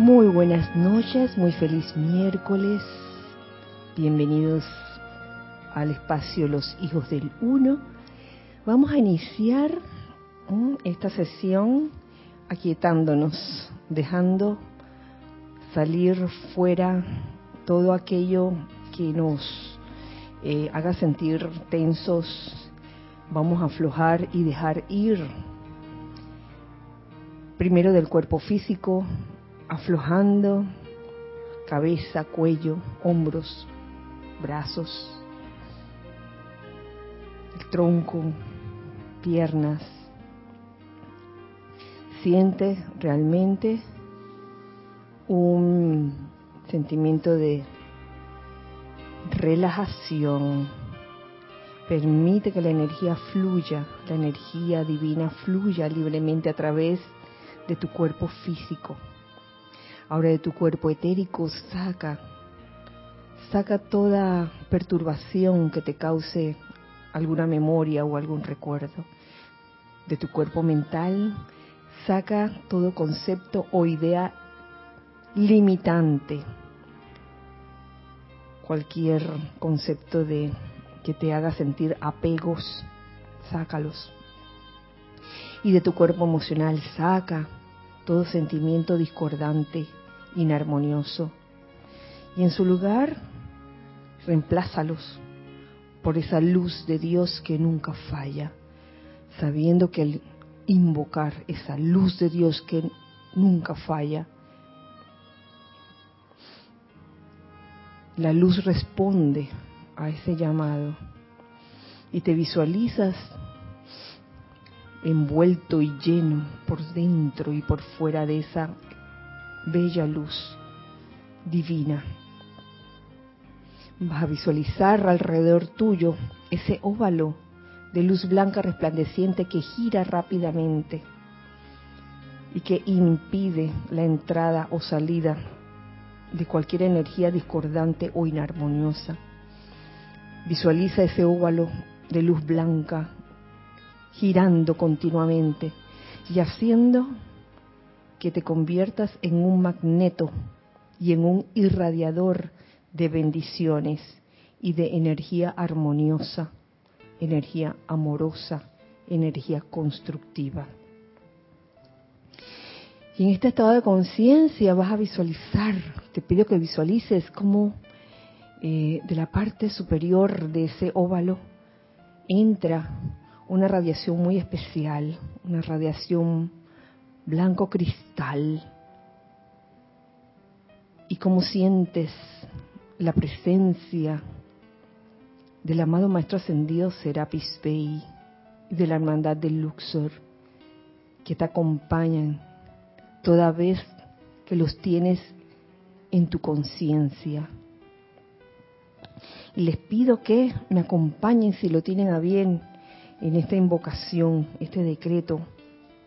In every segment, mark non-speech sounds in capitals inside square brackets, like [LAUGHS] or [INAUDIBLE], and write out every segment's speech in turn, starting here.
Muy buenas noches, muy feliz miércoles. Bienvenidos al espacio Los Hijos del Uno. Vamos a iniciar esta sesión aquietándonos, dejando salir fuera todo aquello que nos eh, haga sentir tensos. Vamos a aflojar y dejar ir primero del cuerpo físico, aflojando cabeza, cuello, hombros, brazos, el tronco, piernas. Siente realmente un sentimiento de relajación. Permite que la energía fluya, la energía divina fluya libremente a través de tu cuerpo físico. Ahora de tu cuerpo etérico saca, saca toda perturbación que te cause alguna memoria o algún recuerdo. De tu cuerpo mental saca todo concepto o idea limitante. Cualquier concepto de que te haga sentir apegos, sácalos. Y de tu cuerpo emocional saca todo sentimiento discordante, inarmonioso. Y en su lugar, reemplázalos por esa luz de Dios que nunca falla, sabiendo que al invocar esa luz de Dios que nunca falla, la luz responde a ese llamado y te visualizas envuelto y lleno por dentro y por fuera de esa bella luz divina. Vas a visualizar alrededor tuyo ese óvalo de luz blanca resplandeciente que gira rápidamente y que impide la entrada o salida de cualquier energía discordante o inarmoniosa. Visualiza ese óvalo de luz blanca girando continuamente y haciendo que te conviertas en un magneto y en un irradiador de bendiciones y de energía armoniosa, energía amorosa, energía constructiva. Y en este estado de conciencia vas a visualizar, te pido que visualices cómo eh, de la parte superior de ese óvalo entra una radiación muy especial, una radiación blanco cristal. Y cómo sientes la presencia del amado Maestro Ascendido Serapis Bey y de la Hermandad del Luxor, que te acompañan toda vez que los tienes en tu conciencia. Y les pido que me acompañen si lo tienen a bien en esta invocación, este decreto,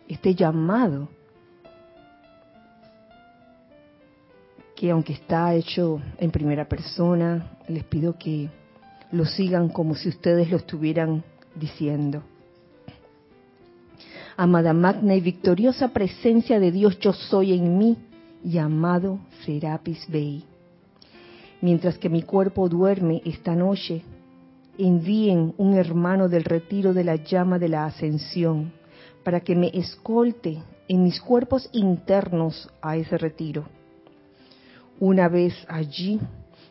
este llamado, que aunque está hecho en primera persona, les pido que lo sigan como si ustedes lo estuvieran diciendo. Amada magna y victoriosa presencia de Dios, yo soy en mí, llamado Serapis Bey. Mientras que mi cuerpo duerme esta noche, envíen un hermano del retiro de la llama de la ascensión para que me escolte en mis cuerpos internos a ese retiro. Una vez allí,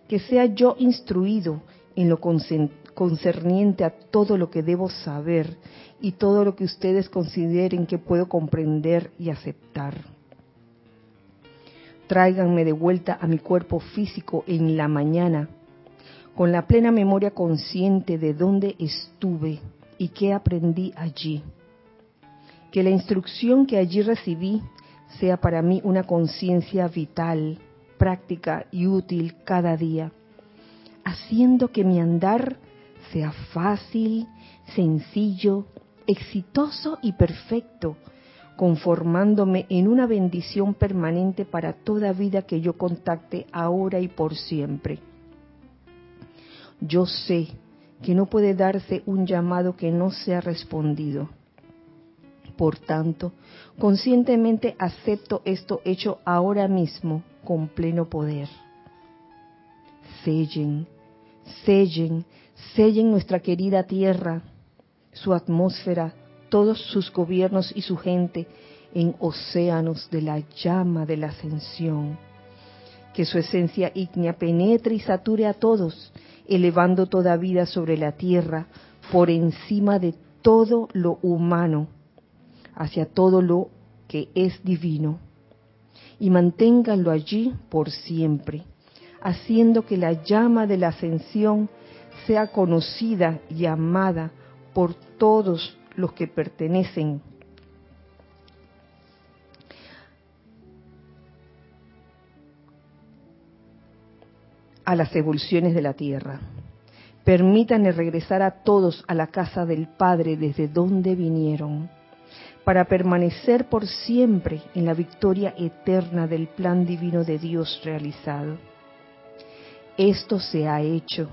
que sea yo instruido en lo concerniente a todo lo que debo saber y todo lo que ustedes consideren que puedo comprender y aceptar. Tráiganme de vuelta a mi cuerpo físico en la mañana con la plena memoria consciente de dónde estuve y qué aprendí allí. Que la instrucción que allí recibí sea para mí una conciencia vital, práctica y útil cada día, haciendo que mi andar sea fácil, sencillo, exitoso y perfecto, conformándome en una bendición permanente para toda vida que yo contacte ahora y por siempre yo sé que no puede darse un llamado que no sea respondido. Por tanto, conscientemente acepto esto hecho ahora mismo con pleno poder. Sellen, sellen, sellen nuestra querida tierra, su atmósfera, todos sus gobiernos y su gente en océanos de la llama de la ascensión. Que su esencia ígnea penetre y sature a todos, elevando toda vida sobre la tierra por encima de todo lo humano, hacia todo lo que es divino. Y manténganlo allí por siempre, haciendo que la llama de la ascensión sea conocida y amada por todos los que pertenecen a las evoluciones de la tierra. Permítanle regresar a todos a la casa del Padre desde donde vinieron, para permanecer por siempre en la victoria eterna del plan divino de Dios realizado. Esto se ha hecho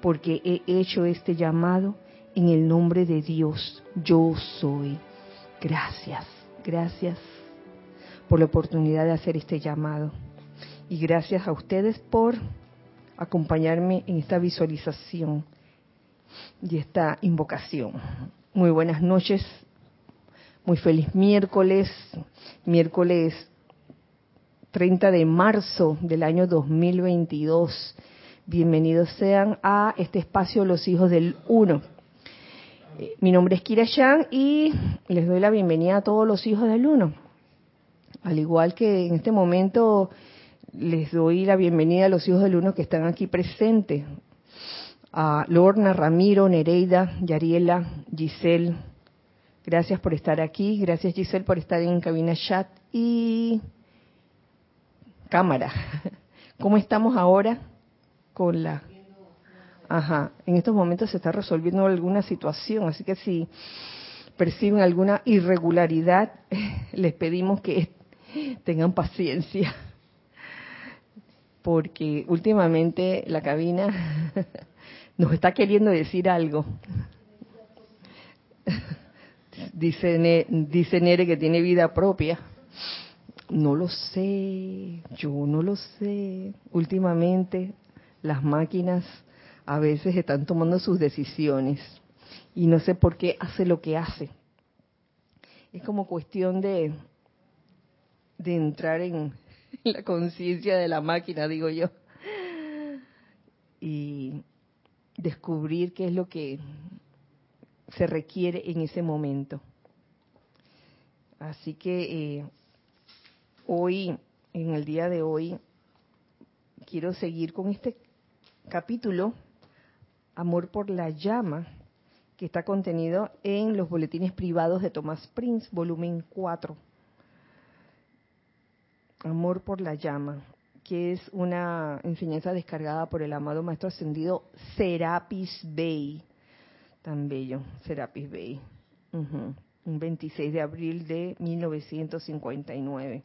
porque he hecho este llamado en el nombre de Dios. Yo soy. Gracias, gracias por la oportunidad de hacer este llamado. Y gracias a ustedes por acompañarme en esta visualización y esta invocación. Muy buenas noches, muy feliz miércoles, miércoles 30 de marzo del año 2022. Bienvenidos sean a este espacio Los Hijos del Uno. Eh, mi nombre es Kira Yang y les doy la bienvenida a todos los hijos del Uno. Al igual que en este momento les doy la bienvenida a los hijos del uno que están aquí presentes. A Lorna, Ramiro, Nereida, Yariela, Giselle. Gracias por estar aquí. Gracias Giselle por estar en cabina chat y cámara. [LAUGHS] ¿Cómo estamos ahora con la... Ajá, en estos momentos se está resolviendo alguna situación, así que si perciben alguna irregularidad, [LAUGHS] les pedimos que tengan paciencia [LAUGHS] porque últimamente la cabina nos está queriendo decir algo. Dice, dice Nere que tiene vida propia. No lo sé, yo no lo sé. Últimamente las máquinas a veces están tomando sus decisiones y no sé por qué hace lo que hace. Es como cuestión de, de entrar en, la conciencia de la máquina, digo yo. Y descubrir qué es lo que se requiere en ese momento. Así que eh, hoy, en el día de hoy, quiero seguir con este capítulo, Amor por la llama, que está contenido en los boletines privados de Thomas Prince, volumen 4. Amor por la llama, que es una enseñanza descargada por el amado Maestro Ascendido Serapis Bey. Tan bello, Serapis Bey. Un 26 de abril de 1959.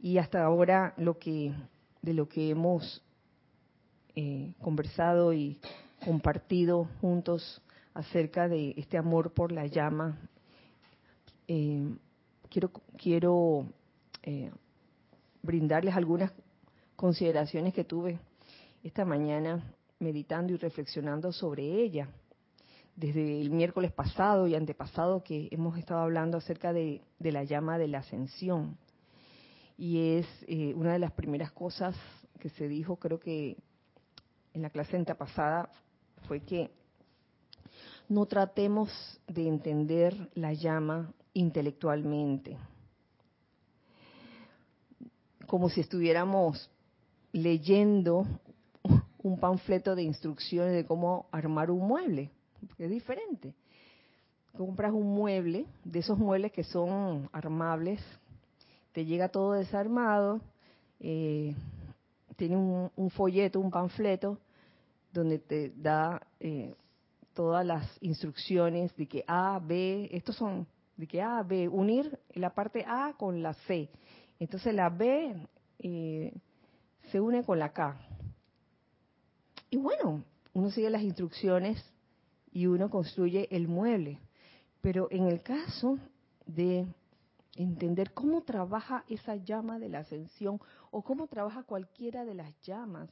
Y hasta ahora lo que de lo que hemos eh, conversado y compartido juntos acerca de este amor por la llama, eh, quiero quiero eh, brindarles algunas consideraciones que tuve esta mañana meditando y reflexionando sobre ella. Desde el miércoles pasado y antepasado que hemos estado hablando acerca de, la llama de la ascensión. Y es eh, una de las primeras cosas que se dijo, creo que en la clase antepasada, fue que no tratemos de entender la llama intelectualmente como si estuviéramos leyendo un panfleto de instrucciones de cómo armar un mueble, es diferente. Compras un mueble, de esos muebles que son armables, te llega todo desarmado, eh, tiene un, folleto, un panfleto, donde te da eh, todas las instrucciones de que A, B, estos son de que A, B, unir la parte A con la C entonces la B eh, se une con la K. Y bueno, uno sigue las instrucciones y uno construye el mueble. Pero en el caso de entender cómo trabaja esa llama de la ascensión o cómo trabaja cualquiera de las llamas,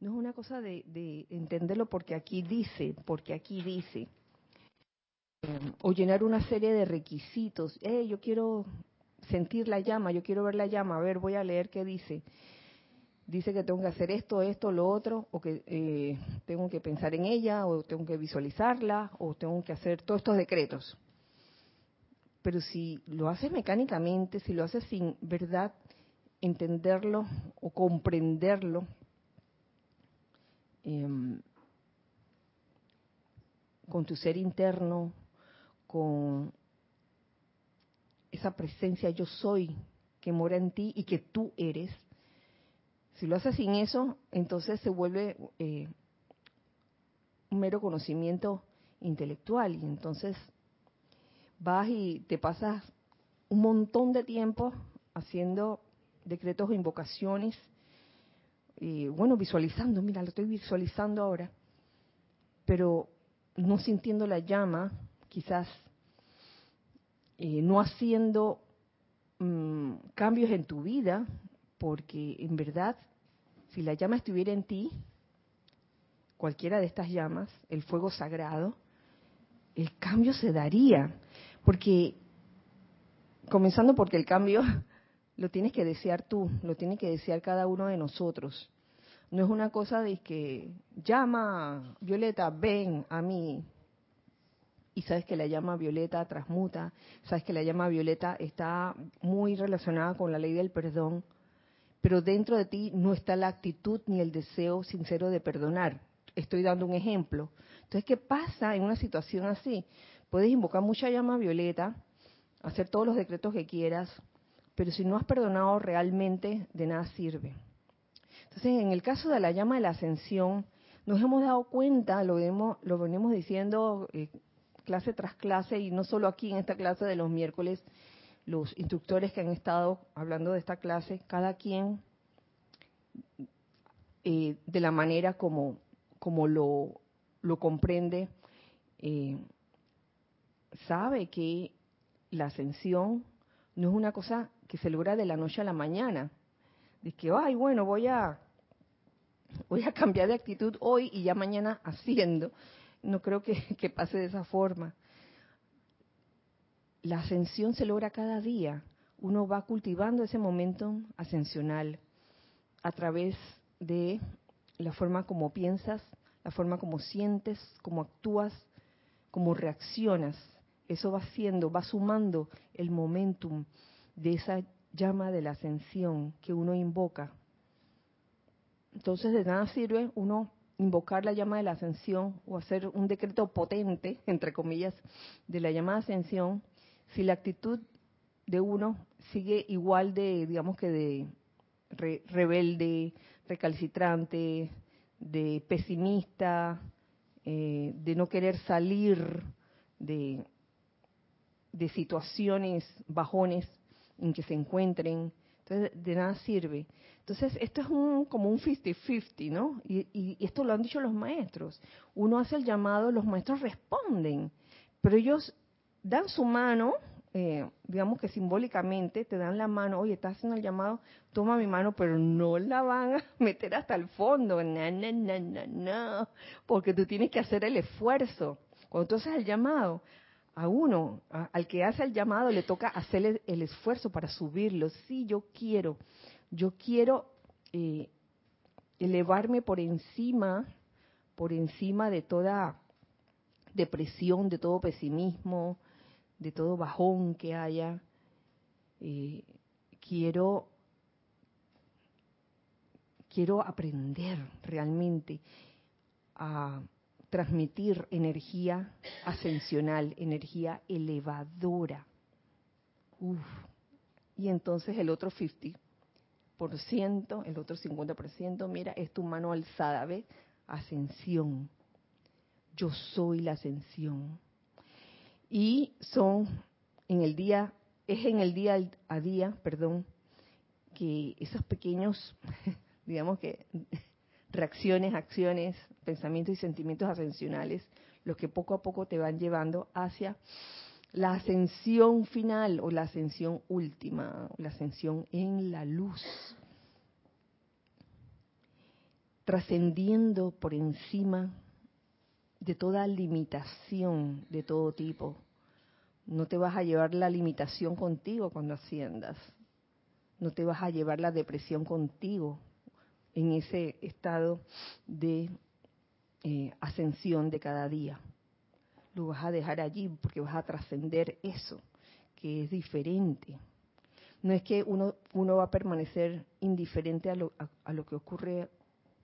no es una cosa de, entenderlo porque aquí dice, porque aquí dice, eh, o llenar una serie de requisitos. Eh, yo quiero sentir la llama, yo quiero ver la llama, a ver, voy a leer qué dice. Dice que tengo que hacer esto, esto, lo otro, o que eh, tengo que pensar en ella, o tengo que visualizarla, o tengo que hacer todos estos decretos. Pero si lo haces mecánicamente, si lo haces sin verdad entenderlo o comprenderlo, Em, con tu ser interno, con esa presencia yo soy que mora en ti y que tú eres. Si lo haces sin eso, entonces se vuelve eh, un mero conocimiento intelectual y entonces vas y te pasas un montón de tiempo haciendo decretos o invocaciones bueno, visualizando, mira, lo estoy visualizando ahora, pero no sintiendo la llama, quizás eh, no haciendo mm, cambios en tu vida, porque en verdad, si la llama estuviera en ti, cualquiera de estas llamas, el fuego sagrado, el cambio se daría, porque, comenzando porque el cambio [LAUGHS] lo tienes que desear tú, lo tiene que desear cada uno de nosotros. No es una cosa de que llama, Violeta, ven a mí. Y sabes que la llama Violeta transmuta, sabes que la llama Violeta está muy relacionada con la ley del perdón, pero dentro de ti no está la actitud ni el deseo sincero de perdonar. Estoy dando un ejemplo. Entonces, ¿qué pasa en una situación así? Puedes invocar mucha llama violeta, hacer todos los decretos que quieras, pero si no has perdonado realmente, de nada sirve. Entonces, en el caso de la llama de la ascensión, nos hemos dado cuenta, lo, lo venimos diciendo eh, clase tras clase, y no solo aquí en esta clase de los miércoles, los instructores que han estado hablando de esta clase, cada quien eh, de la manera como, lo, comprende, eh, sabe que la ascensión no es una cosa que se logra de la noche a la mañana. De que, ay, bueno, voy a, voy a cambiar de actitud hoy y ya mañana haciendo. No creo que pase de esa forma. La ascensión se logra cada día. Uno va cultivando ese momento ascensional a través de la forma como piensas, la forma como sientes, como actúas, como reaccionas. Eso va siendo, va sumando el momentum de esa llama de la ascensión que uno invoca. Entonces de nada sirve uno invocar la llama de la ascensión o hacer un decreto potente, entre comillas, de la llama de ascensión, si la actitud de uno sigue igual de, digamos que de rebelde, recalcitrante, de pesimista, eh, de no querer salir de, de situaciones bajones en que se encuentren. Entonces, de nada sirve. Entonces, esto es un, como un 50-50, ¿no? Y, esto lo han dicho los maestros. Uno hace el llamado, los maestros responden, pero ellos dan su mano, eh, digamos que simbólicamente te dan la mano, oye, estás haciendo el llamado, toma mi mano, pero no la van a [LAUGHS] meter hasta el fondo, no, no, no, no, no, porque tú tienes que hacer el esfuerzo. Cuando tú haces el llamado, a uno, al que hace el llamado, le toca hacer el, esfuerzo para subirlo. Sí, yo quiero, yo quiero eh, elevarme por encima, por encima de toda depresión, de todo pesimismo, de todo bajón que haya. Eh, quiero quiero aprender realmente a transmitir energía ascensional, energía elevadora. Y entonces el otro 50%, el otro 50%, mira, es tu mano alzada, ¿ves? Ascensión. Yo soy la ascensión. Y son en el día, es en el día a día, perdón, que esos pequeños, [LAUGHS] digamos que [LAUGHS] reacciones, acciones, pensamientos y sentimientos ascensionales, los que poco a poco te van llevando hacia la ascensión final o la ascensión última, la ascensión en la luz, trascendiendo por encima de toda limitación de todo tipo. No te vas a llevar la limitación contigo cuando asciendas. No te vas a llevar la depresión contigo en ese estado de eh, ascensión de cada día lo vas a dejar allí porque vas a trascender eso, que es diferente. No es que uno, uno va a permanecer indiferente a lo, a, lo que ocurre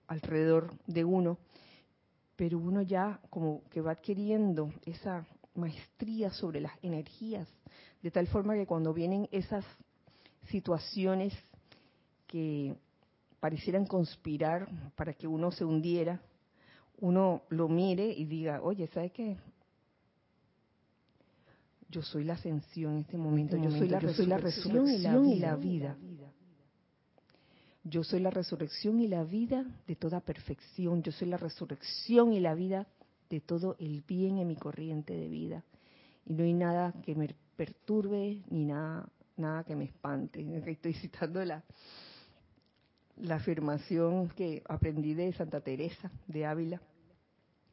alrededor de uno, pero uno ya como que va adquiriendo esa maestría sobre las energías, de tal forma que cuando vienen esas situaciones que parecieran conspirar para que uno se hundiera, uno lo mire y diga, oye, ¿sabes qué? yo soy la ascensión en este momento, yo, soy la, resurrección, y, la vida. Yo soy la resurrección y la vida de toda perfección, yo soy la resurrección y la vida de todo el bien en mi corriente de vida. Y no hay nada que me perturbe ni nada, nada que me espante. [LAUGHS] Estoy citando la, la afirmación que aprendí de Santa Teresa de Ávila.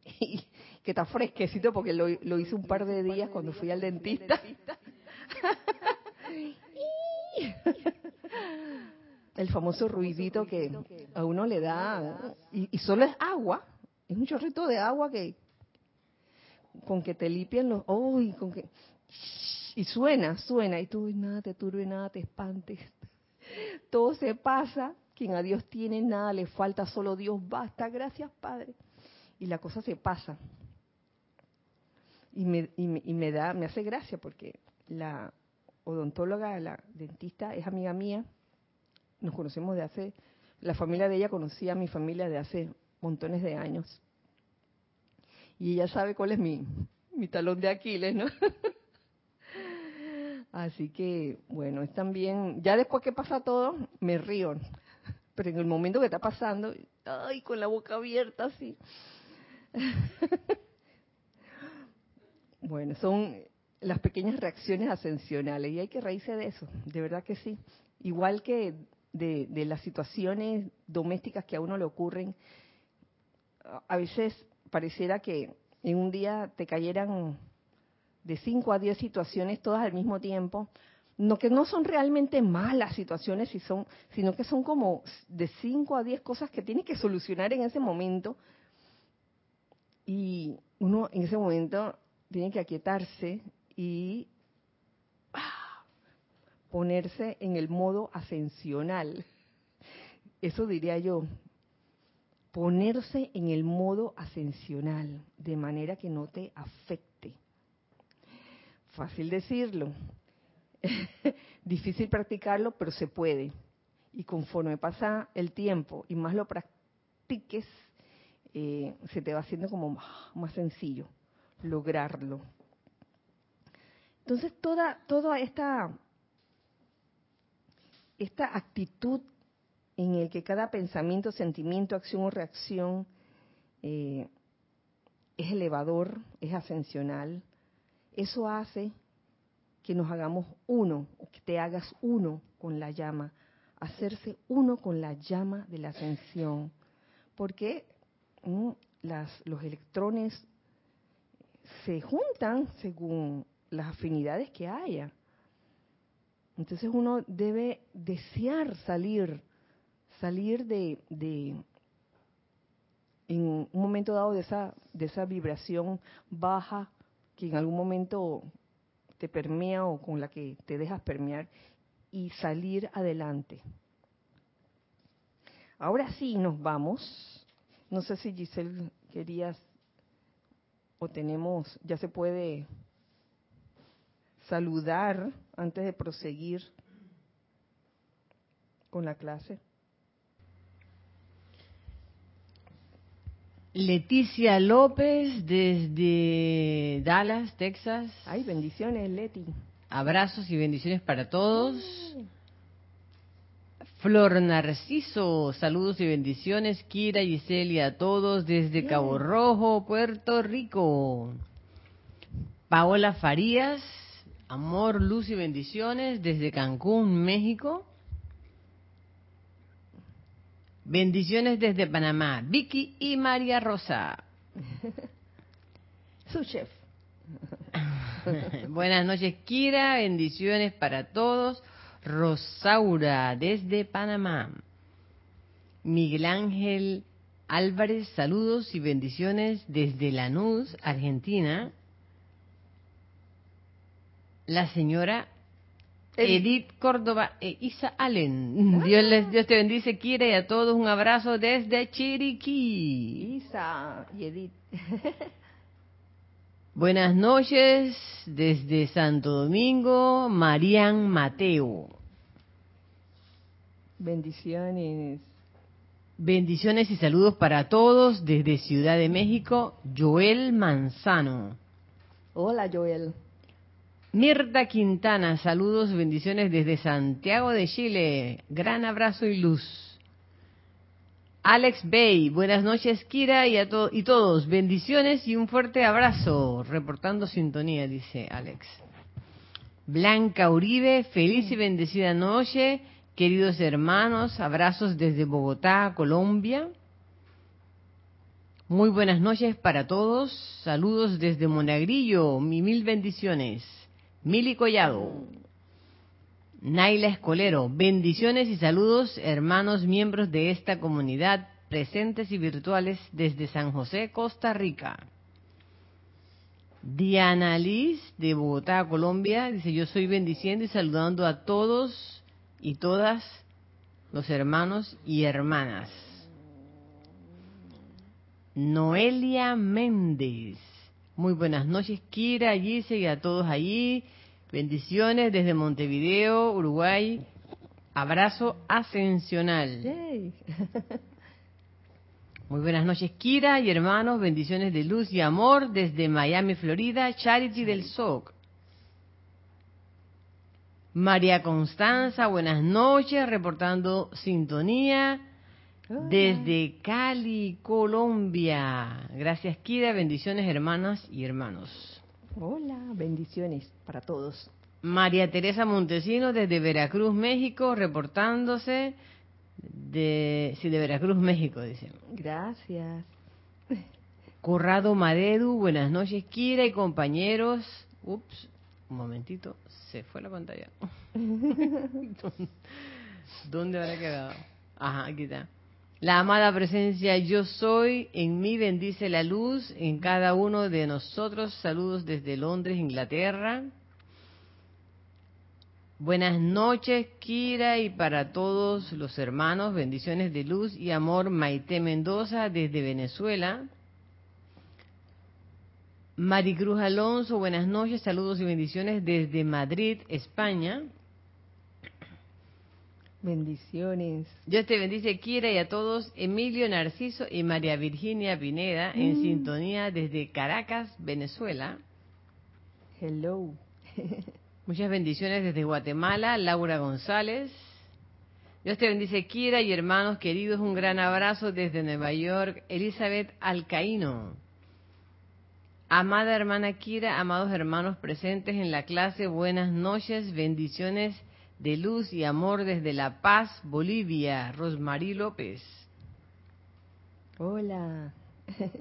[LAUGHS] que está fresquecito porque lo, lo hice un par de días cuando fui al dentista. [LAUGHS] El famoso ruidito que a uno le da, y, solo es agua, es un chorrito de agua que con que te limpian los ojos y con que y suena, suena, y tú nada te turbe, nada te espantes. [LAUGHS] Todo se pasa, quien a Dios tiene nada le falta, solo Dios basta. Gracias, Padre y la cosa se pasa. Y me, y me, da, me hace gracia porque la odontóloga, la dentista, es amiga mía. Nos conocemos de hace, la familia de ella conocía a mi familia de hace montones de años. Y ella sabe cuál es mi, mi talón de Aquiles, ¿no? [LAUGHS] Así que, bueno, es también, ya después que pasa todo, me río. Pero en el momento que está pasando, ay, con la boca abierta así, [LAUGHS] bueno, son las pequeñas reacciones ascensionales y hay que reírse de eso, de verdad que sí. Igual que de, las situaciones domésticas que a uno le ocurren, a veces pareciera que en un día te cayeran de 5 a 10 situaciones todas al mismo tiempo, no que no son realmente malas situaciones, sino que son como de 5 a 10 cosas que tienes que solucionar en ese momento. Y uno en ese momento tiene que aquietarse y ponerse en el modo ascensional. Eso diría yo, ponerse en el modo ascensional, de manera que no te afecte. Fácil decirlo, [LAUGHS] difícil practicarlo, pero se puede. Y conforme pasa el tiempo y más lo practiques, eh, se te va haciendo como más, sencillo lograrlo. Entonces, toda, toda esta, esta actitud en el que cada pensamiento, sentimiento, acción o reacción eh, es elevador, es ascensional, eso hace que nos hagamos uno, que te hagas uno con la llama, hacerse uno con la llama de la ascensión. Porque las, los electrones se juntan según las afinidades que haya. Entonces uno debe desear salir, salir de, de en un momento dado de esa, de esa vibración baja que en algún momento te permea o con la que te dejas permear y salir adelante. Ahora sí nos vamos no sé si Giselle querías o tenemos, ya se puede saludar antes de proseguir con la clase. Leticia López desde Dallas, Texas. Ay, bendiciones, Leti. Abrazos y bendiciones para todos. Flor Narciso, saludos y bendiciones, Kira y Celia a todos desde Cabo Rojo, Puerto Rico. Paola Farías, Amor, luz y bendiciones desde Cancún, México. Bendiciones desde Panamá, Vicky y María Rosa. [LAUGHS] Su chef. [LAUGHS] Buenas noches, Kira. Bendiciones para todos. Rosaura, desde Panamá. Miguel Ángel Álvarez, saludos y bendiciones desde Lanús, Argentina. La señora Edith Córdoba e Isa Allen. Ah. Dios, les, Dios te bendice, y a todos un abrazo desde Chiriquí. Isa y Edith. [LAUGHS] Buenas noches desde Santo Domingo, Marian Mateo. Bendiciones. Bendiciones y saludos para todos desde Ciudad de México, Joel Manzano. Hola Joel. Mirta Quintana, saludos, bendiciones desde Santiago de Chile. Gran abrazo y luz. Alex Bay, buenas noches Kira y a y todos, bendiciones y un fuerte abrazo. Reportando sintonía, dice Alex. Blanca Uribe, feliz y bendecida noche, queridos hermanos, abrazos desde Bogotá, Colombia. Muy buenas noches para todos, saludos desde Monagrillo, mi mil bendiciones. Mili Collado. Naila Escolero, bendiciones y saludos hermanos miembros de esta comunidad presentes y virtuales desde San José, Costa Rica. Diana Liz de Bogotá, Colombia, dice yo soy bendiciendo y saludando a todos y todas los hermanos y hermanas. Noelia Méndez, muy buenas noches Kira, Gise y a todos allí. Bendiciones desde Montevideo, Uruguay. Abrazo ascensional. [LAUGHS] Muy buenas noches, Kira y hermanos. Bendiciones de luz y amor desde Miami, Florida. Charity del SOC. María Constanza, buenas noches, reportando sintonía desde Cali, Colombia. Gracias, Kira. Bendiciones, hermanas y hermanos. Hola, bendiciones para todos. María Teresa Montesino desde Veracruz, México, reportándose de, sí, de Veracruz, México, dice. Gracias. Corrado Madedu, buenas noches, Kira y compañeros. Ups, un momentito, se fue la pantalla. [LAUGHS] [LAUGHS] ¿Dónde habrá quedado? Ajá, aquí está. La amada presencia yo soy, en mí bendice la luz, en cada uno de nosotros. Saludos desde Londres, Inglaterra. Buenas noches, Kira, y para todos los hermanos, bendiciones de luz y amor. Maite Mendoza desde Venezuela. Maricruz Alonso, buenas noches, saludos y bendiciones desde Madrid, España. Bendiciones. Dios te bendice, Kira, y a todos. Emilio Narciso y María Virginia Pineda en mm. sintonía desde Caracas, Venezuela. Hello. [LAUGHS] Muchas bendiciones desde Guatemala, Laura González. Dios te bendice, Kira y hermanos queridos. Un gran abrazo desde Nueva York, Elizabeth Alcaíno. Amada hermana Kira, amados hermanos presentes en la clase, buenas noches, bendiciones de luz y amor desde La Paz, Bolivia, Rosmarí López. Hola. [LAUGHS]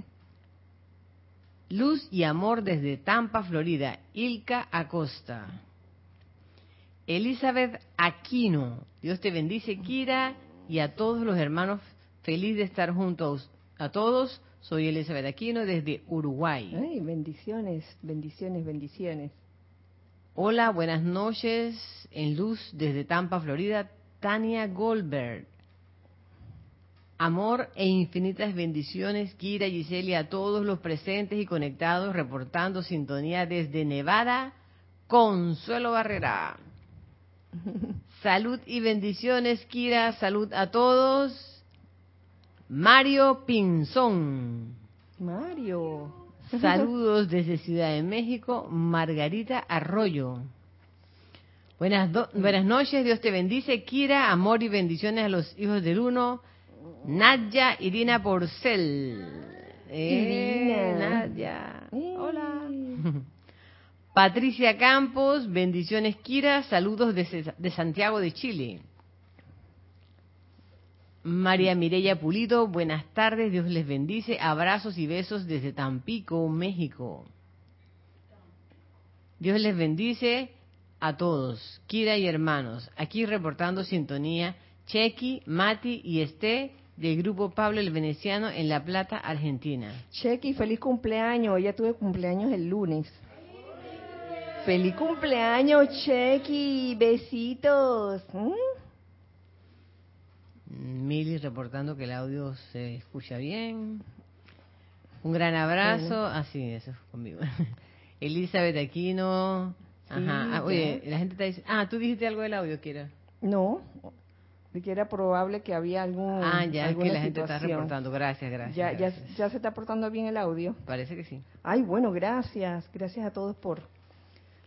luz y amor desde Tampa, Florida, Ilka Acosta. Elizabeth Aquino, Dios te bendice, Kira, y a todos los hermanos, feliz de estar junto a, a todos. Soy Elizabeth Aquino desde Uruguay. Ay, bendiciones, bendiciones, bendiciones. Hola, buenas noches. En luz desde Tampa, Florida, Tania Goldberg. Amor e infinitas bendiciones, Kira Giselle, a todos los presentes y conectados, reportando sintonía desde Nevada, Consuelo Barrera. [LAUGHS] Salud y bendiciones, Kira. Salud a todos. Mario Pinzón. Mario. Saludos desde Ciudad de México, Margarita Arroyo. Buenas, buenas noches, Dios te bendice. Kira, amor y bendiciones a los hijos del uno. Nadia Irina Porcel. Eh, Nadia. Hola. [LAUGHS] Patricia Campos, bendiciones Kira, saludos de Santiago de Chile. María Mireya Pulido, buenas tardes, Dios les bendice, abrazos y besos desde Tampico, México. Dios les bendice a todos, Kira y hermanos, aquí reportando sintonía, Chequi, Mati y Esté del grupo Pablo el Veneciano en La Plata, Argentina. Chequi, feliz cumpleaños, ya tuve cumpleaños el lunes. Feliz cumpleaños, Chequi, besitos. Mili reportando que el audio se escucha bien. Un gran abrazo. Así, ah, eso es conmigo. [LAUGHS] Elizabeth Aquino. Ajá. Ah, oye, la gente está diciendo. Ah, tú dijiste algo del audio, Kira. No, de que era probable que había algún. Ah, ya, que la gente está reportando. Gracias, gracias ya, Ya, ya se está portando bien el audio. Parece que sí. Ay, bueno, gracias. Gracias a todos por,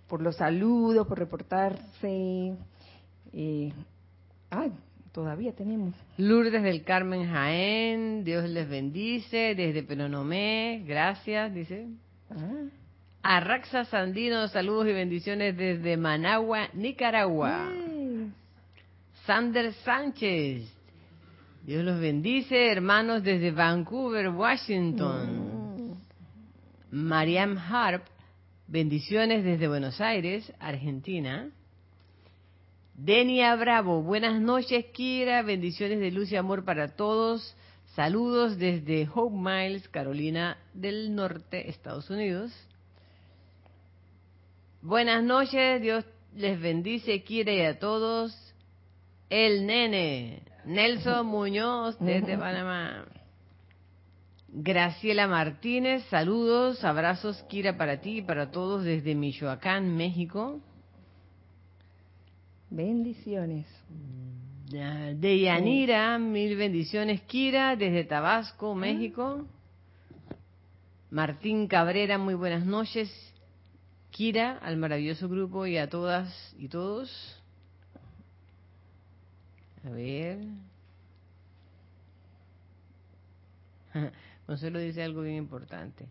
por los saludos, por reportarse. Eh, ay, Todavía tenemos. Lourdes del Carmen Jaén, Dios les bendice, desde Penonomé, gracias, dice. Ah. Arraxa Sandino, saludos y bendiciones desde Managua, Nicaragua. Sander Sánchez, Dios los bendice, hermanos desde Vancouver, Washington. Mm. Mariam Harp, bendiciones desde Buenos Aires, Argentina. Denia Bravo, buenas noches, Kira. Bendiciones de luz y amor para todos. Saludos desde Hope Miles, Carolina del Norte, Estados Unidos. Buenas noches, Dios les bendice, Kira y a todos. El nene, Nelson Muñoz, desde [LAUGHS] Panamá. Graciela Martínez, saludos, abrazos, Kira, para ti y para todos desde Michoacán, México. Bendiciones. De Yanira, mil bendiciones. Kira, desde Tabasco, ah. México. Martín Cabrera, muy buenas noches. Kira, al maravilloso grupo y a todas y todos. A ver. [LAUGHS] Consuelo dice algo bien importante.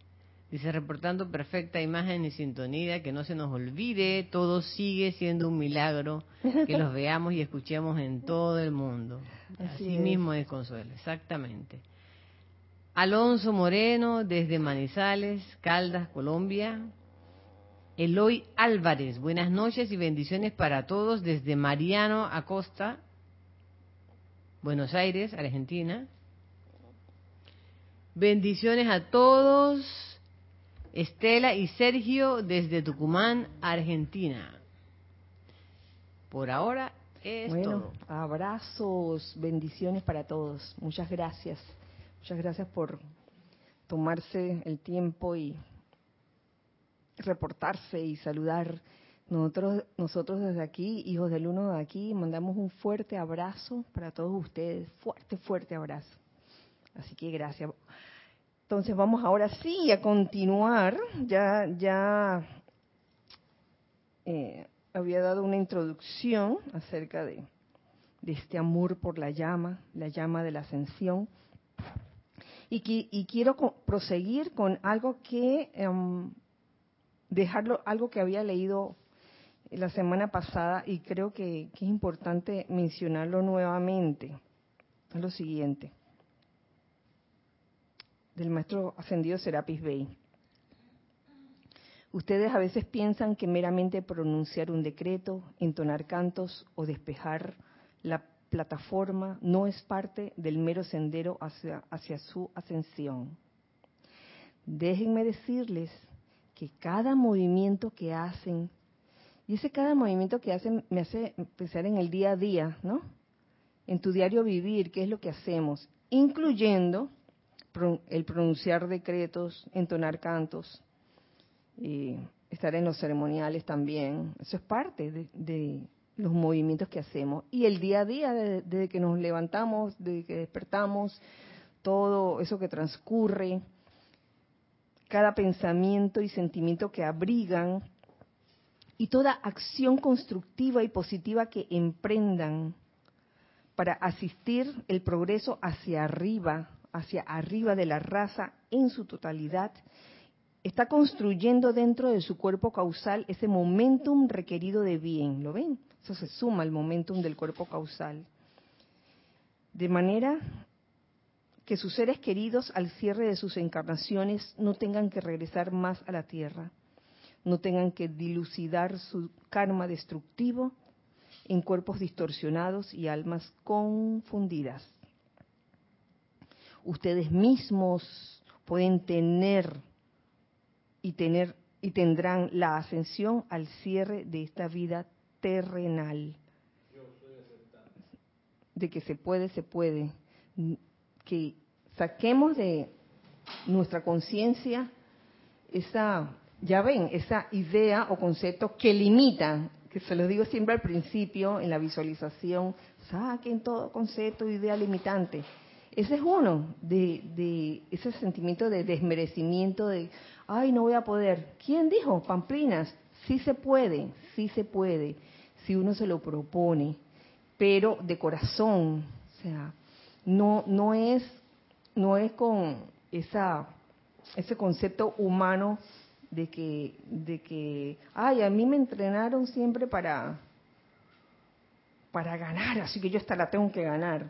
Dice, reportando perfecta imagen y sintonía, que no se nos olvide, todo sigue siendo un milagro, que los [LAUGHS] veamos y escuchemos en todo el mundo. Así, mismo es Consuelo, exactamente. Alonso Moreno, desde Manizales, Caldas, Colombia. Eloy Álvarez, buenas noches y bendiciones para todos desde Mariano Acosta, Buenos Aires, Argentina. Bendiciones a todos Estela y Sergio desde Tucumán, Argentina. Por ahora es bueno, Abrazos, bendiciones para todos. Muchas gracias. Muchas gracias por tomarse el tiempo y reportarse y saludar. Nosotros, nosotros desde aquí, hijos del uno de aquí, mandamos un fuerte abrazo para todos ustedes. Fuerte, fuerte abrazo. Así que gracias. Entonces vamos ahora sí a continuar. Ya, ya eh, había dado una introducción acerca de, este amor por la llama, la llama de la ascensión. Y, quiero proseguir con algo que, em, dejarlo, algo que había leído la semana pasada y creo que, que es importante mencionarlo nuevamente. Es lo siguiente del maestro ascendido Serapis Bey. Ustedes a veces piensan que meramente pronunciar un decreto, entonar cantos o despejar la plataforma no es parte del mero sendero hacia, su ascensión. Déjenme decirles que cada movimiento que hacen, y ese cada movimiento que hacen me hace pensar en el día a día, ¿no? En tu diario vivir, qué es lo que hacemos, incluyendo el pronunciar decretos, entonar cantos, y estar en los ceremoniales también. Eso es parte de, los movimientos que hacemos. Y el día a día, desde, que nos levantamos, desde que despertamos, todo eso que transcurre, cada pensamiento y sentimiento que abrigan, y toda acción constructiva y positiva que emprendan para asistir el progreso hacia arriba hacia arriba de la raza en su totalidad está construyendo dentro de su cuerpo causal ese momentum requerido de bien. ¿Lo ven? Eso se suma al momentum del cuerpo causal. De manera que sus seres queridos al cierre de sus encarnaciones no tengan que regresar más a la tierra, no tengan que dilucidar su karma destructivo en cuerpos distorsionados y almas confundidas. Ustedes mismos pueden tener y tener y tendrán la ascensión al cierre de esta vida terrenal. De que se puede, se puede que saquemos de nuestra conciencia esa, ya ven, esa idea o concepto que limita, que se lo digo siempre al principio en la visualización, saquen todo concepto, idea limitante. Ese es uno, de, de ese sentimiento de desmerecimiento, de, ay, no voy a poder. ¿Quién dijo? Pamplinas, sí se puede, sí se puede, si uno se lo propone, pero de corazón, o sea, no, no es, no es con esa, ese concepto humano de que, de que, ay, a mí me entrenaron siempre para, para ganar, así que yo hasta la tengo que ganar.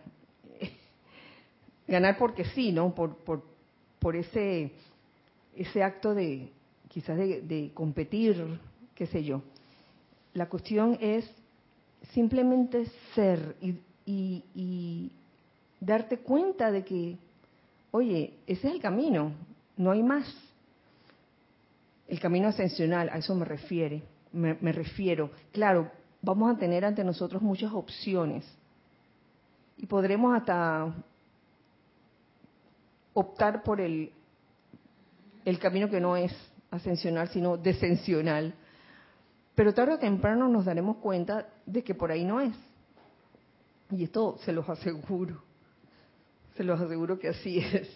Ganar porque sí, ¿no? Por, por, ese, ese acto de, quizás de, de competir, qué sé yo. La cuestión es simplemente ser y, y, darte cuenta de que, oye, ese es el camino, no hay más. El camino ascensional, a eso me refiere, me refiero. Claro, vamos a tener ante nosotros muchas opciones y podremos hasta optar por el, el camino que no es ascensional, sino descensional. Pero tarde o temprano nos daremos cuenta de que por ahí no es. Y esto se los aseguro. Se los aseguro que así es.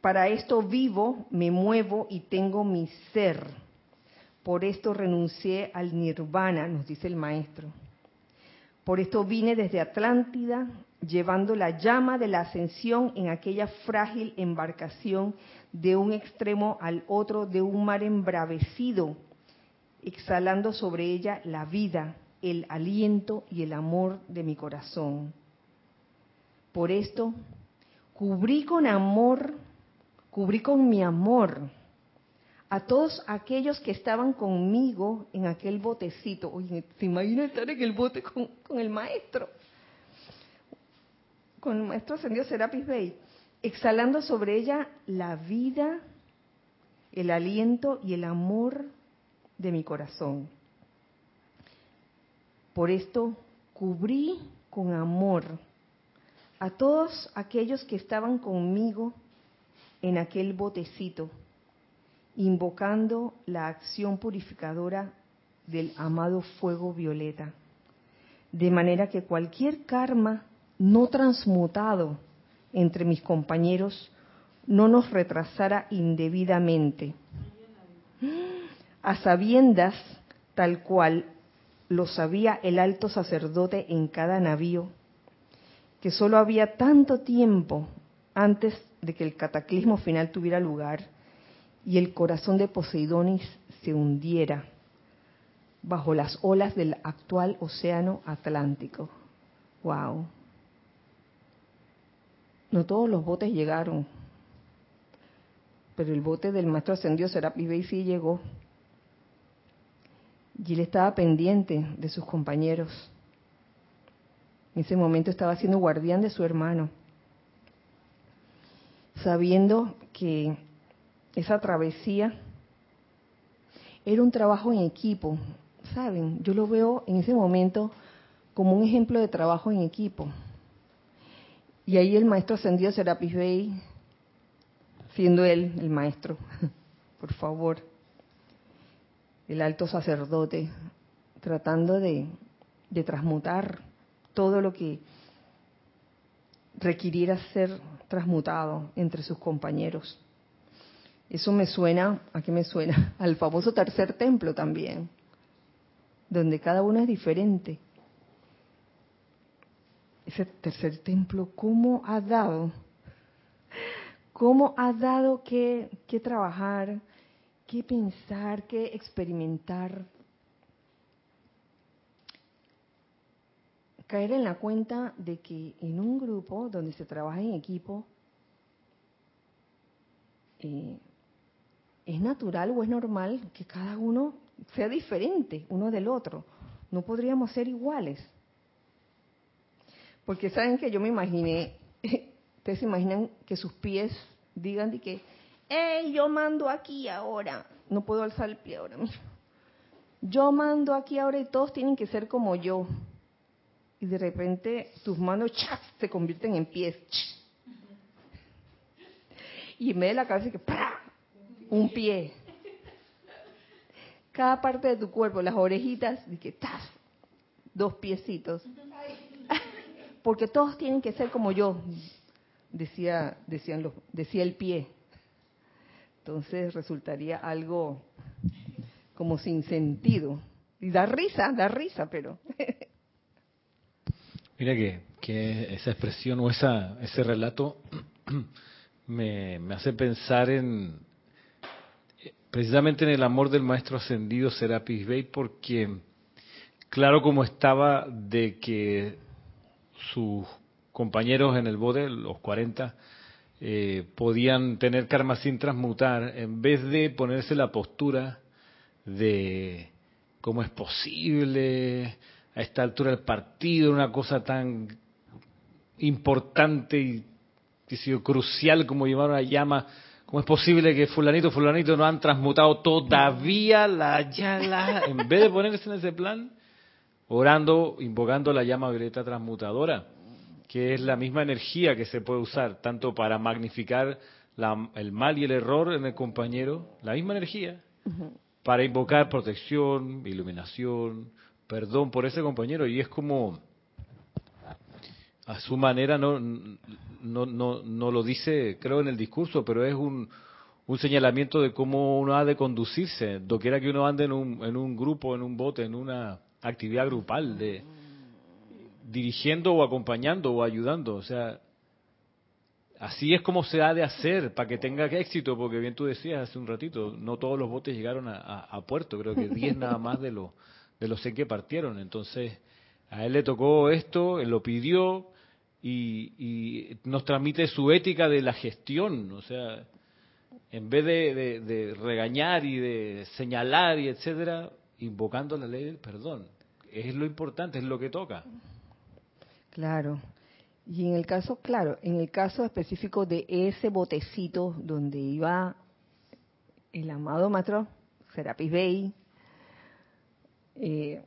Para esto vivo, me muevo y tengo mi ser. Por esto renuncié al nirvana, nos dice el maestro. Por esto vine desde Atlántida, llevando la llama de la ascensión en aquella frágil embarcación de un extremo al otro de un mar embravecido, exhalando sobre ella la vida, el aliento y el amor de mi corazón. Por esto, cubrí con amor, cubrí con mi amor a todos aquellos que estaban conmigo en aquel botecito. Oye, ¿se imagina estar en el bote con, con el maestro? Con el maestro ascendido Serapis Bey, exhalando sobre ella la vida, el aliento y el amor de mi corazón. Por esto cubrí con amor a todos aquellos que estaban conmigo en aquel botecito, invocando la acción purificadora del amado fuego violeta, de manera que cualquier karma no transmutado entre mis compañeros no nos retrasara indebidamente, a sabiendas tal cual lo sabía el alto sacerdote en cada navío, que solo había tanto tiempo antes de que el cataclismo final tuviera lugar y el corazón de Poseidonis se hundiera bajo las olas del actual océano Atlántico. Wow. No todos los botes llegaron, pero el bote del maestro ascendido Serapis Bey sí llegó. Y él estaba pendiente de sus compañeros. En ese momento estaba siendo guardián de su hermano, sabiendo que esa travesía era un trabajo en equipo. ¿Saben? Yo lo veo en ese momento como un ejemplo de trabajo en equipo. Y ahí el maestro ascendido Serapis Bey, siendo él el maestro, [LAUGHS] por favor, el alto sacerdote, tratando de, de transmutar todo lo que requiriera ser transmutado entre sus compañeros. Eso me suena, ¿a qué me suena? [LAUGHS] Al famoso tercer templo también, donde cada uno es diferente. Ese tercer templo, ¿cómo ha dado? cómo ha dado que, que trabajar, que pensar, que experimentar. Caer en la cuenta de que en un grupo donde se trabaja en equipo, eh, es natural o es normal que cada uno sea diferente uno del otro. No podríamos ser iguales. Porque saben que yo me imaginé, [LAUGHS] ustedes se imaginan que sus pies digan de que, hey, yo mando aquí ahora. No puedo alzar el pie ahora mismo. Yo mando aquí ahora y todos tienen que ser como yo. Y de repente tus manos [LAUGHS] se convierten en pies. Y en vez de la cabeza que un pie. Cada parte de tu cuerpo, las orejitas, y que ¡tas! dos piecitos. Porque todos tienen que ser como yo, decía, decían decía el pie. Entonces resultaría algo como sin sentido. Y da risa, da risa, pero... [LAUGHS] Mira que, que esa expresión o esa, ese relato [CLEARS THROAT] me, me hace pensar en precisamente en el amor del maestro ascendido Serapis Bey, porque claro como estaba de que sus compañeros en el bote, los 40, eh, podían tener karma sin transmutar, en vez de ponerse la postura de cómo es posible a esta altura del partido, una cosa tan importante y crucial como llevar una llama, ¿cómo es posible que fulanito, fulanito no han transmutado todavía la llama? En vez de ponerse en ese plan, orando, invocando la llama violeta transmutadora que es la misma energía que se puede usar tanto para magnificar el mal y el error en el compañero, la misma energía, para invocar protección, iluminación, perdón por ese compañero. Y es como, a su manera, no, no, no, no lo dice, creo, en el discurso, pero es un, un señalamiento de cómo uno ha de conducirse, doquiera que uno ande en un, en un grupo, en un bote, en una actividad grupal de dirigiendo o acompañando o ayudando. O sea, así es como se ha de hacer para que tenga éxito, porque bien tú decías hace un ratito, no todos los botes llegaron a, puerto, creo que 10 nada más de los de los que partieron. Entonces, a él le tocó esto, él lo pidió y, nos transmite su ética de la gestión. O sea, en vez de, de regañar y de señalar y etcétera, invocando la ley del perdón. Es lo importante, es lo que toca. Claro. Y en el caso, claro, en el caso específico de ese botecito donde iba el amado Matro, Serapis Bey, eh,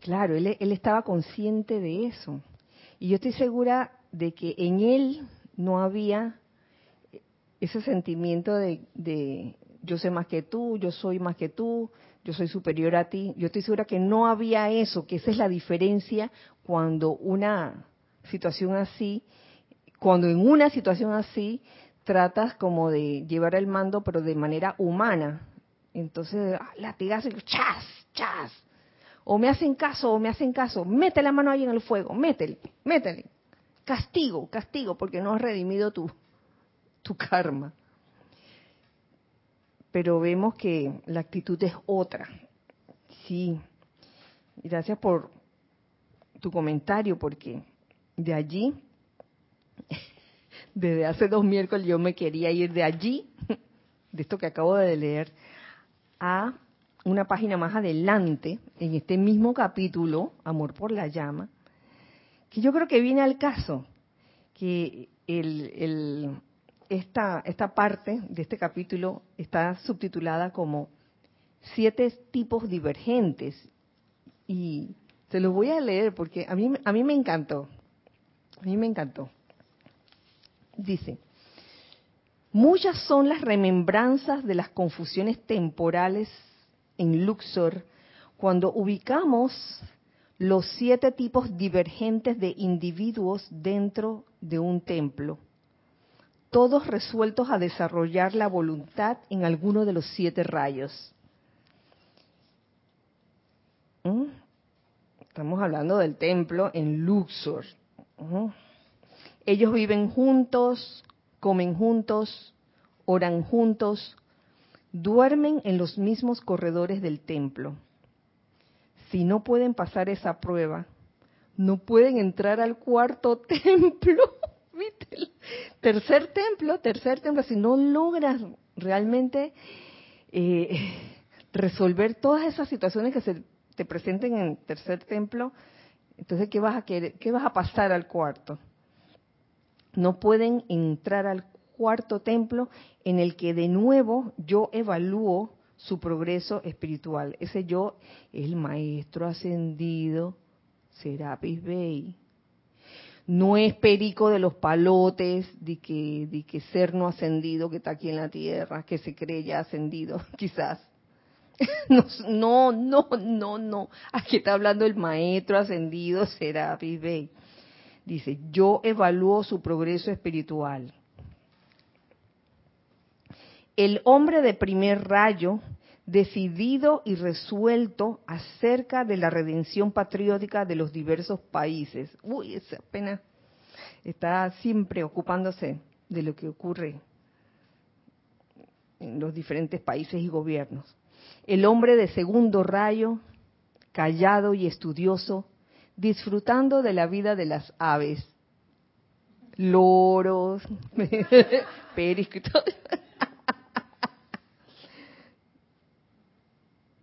claro, él, él estaba consciente de eso. Y yo estoy segura de que en él no había ese sentimiento de, de, yo sé más que tú, yo soy más que tú, yo soy superior a ti. Yo estoy segura que no había eso, que esa es la diferencia cuando una situación así, cuando en una situación así tratas como de llevar el mando, pero de manera humana. Entonces, ah, latigazo y chas, chas. O me hacen caso, o me hacen caso. Mete la mano ahí en el fuego, métele, métele. Castigo, castigo, porque no has redimido tu, tu karma pero vemos que la actitud es otra. Sí, gracias por tu comentario, porque de allí, [LAUGHS] desde hace dos miércoles yo me quería ir de allí, [LAUGHS] de esto que acabo de leer, a una página más adelante, en este mismo capítulo, Amor por la llama, que yo creo que viene al caso, que el, el, esta, esta parte de este capítulo está subtitulada como siete tipos divergentes. Y se los voy a leer porque a mí, a mí me encantó. A mí me encantó. Dice, muchas son las remembranzas de las confusiones temporales en Luxor cuando ubicamos los siete tipos divergentes de individuos dentro de un templo todos resueltos a desarrollar la voluntad en alguno de los siete rayos. ¿Mm? Estamos hablando del templo en Luxor. ¿Mm? Ellos viven juntos, comen juntos, oran juntos, duermen en los mismos corredores del templo. Si no pueden pasar esa prueba, no pueden entrar al cuarto [LAUGHS] templo. Tercer templo, tercer templo, si no logras realmente eh, resolver todas esas situaciones que se te presenten en el tercer templo, entonces ¿qué vas a? ¿Qué vas a pasar al cuarto? No pueden entrar al cuarto templo en el que de nuevo yo evalúo su progreso espiritual. Ese yo es el maestro ascendido Serapis Bey. No es perico de los palotes, de que, de que ser no ascendido que está aquí en la tierra, que se cree ya ascendido, [LAUGHS] quizás. [LAUGHS] No, no, no, no. Aquí está hablando el maestro ascendido Serapis Bey. Dice, yo evalúo su progreso espiritual. El hombre de primer rayo, decidido y resuelto acerca de la redención patriótica de los diversos países. Uy, esa pena está siempre ocupándose de lo que ocurre en los diferentes países y gobiernos. El hombre de segundo rayo, callado y estudioso, disfrutando de la vida de las aves, loros, [LAUGHS] perisquitos.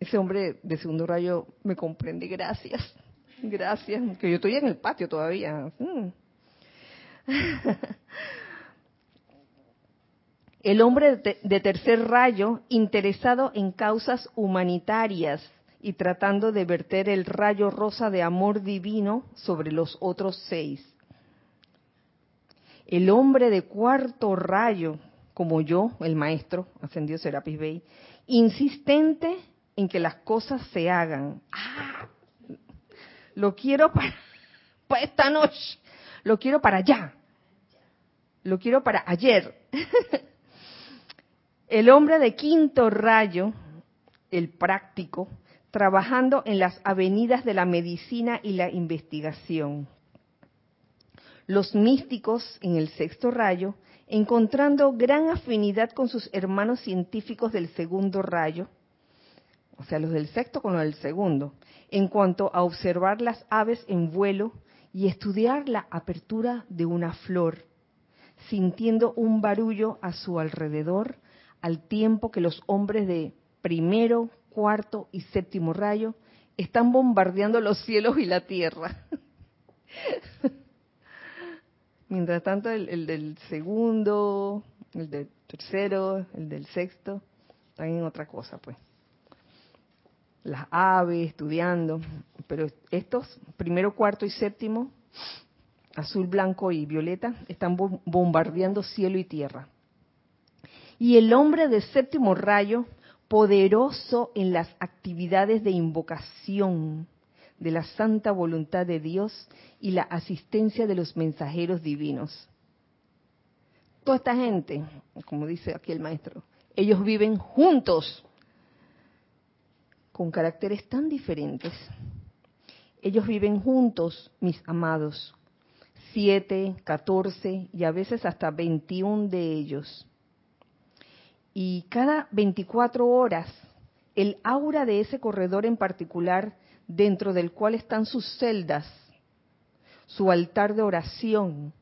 Ese hombre de segundo rayo me comprende, gracias, gracias, que yo estoy en el patio todavía. Mm. [LAUGHS] El hombre de tercer rayo, interesado en causas humanitarias y tratando de verter el rayo rosa de amor divino sobre los otros seis. El hombre de cuarto rayo, como yo, el maestro, ascendió Serapis Bey, insistente en que las cosas se hagan. Ah, lo quiero para, para esta noche, lo quiero para allá, lo quiero para ayer. [LAUGHS] El hombre de quinto rayo, el práctico, trabajando en las avenidas de la medicina y la investigación. Los místicos en el sexto rayo, encontrando gran afinidad con sus hermanos científicos del segundo rayo, o sea, los del sexto con los del segundo, en cuanto a observar las aves en vuelo y estudiar la apertura de una flor, sintiendo un barullo a su alrededor al tiempo que los hombres de primero, cuarto y séptimo rayo están bombardeando los cielos y la tierra. [LAUGHS] Mientras tanto, el, del segundo, el del tercero, el del sexto, están en otra cosa, pues. Las aves estudiando, pero estos, primero, cuarto y séptimo, azul, blanco y violeta, están bombardeando cielo y tierra. Y el hombre de séptimo rayo, poderoso en las actividades de invocación de la santa voluntad de Dios y la asistencia de los mensajeros divinos. Toda esta gente, como dice aquí el maestro, ellos viven juntos con caracteres tan diferentes. Ellos viven juntos, mis amados, siete, catorce y a veces hasta veintiún de ellos y cada 24 horas el aura de ese corredor en particular dentro del cual están sus celdas, su altar de oración,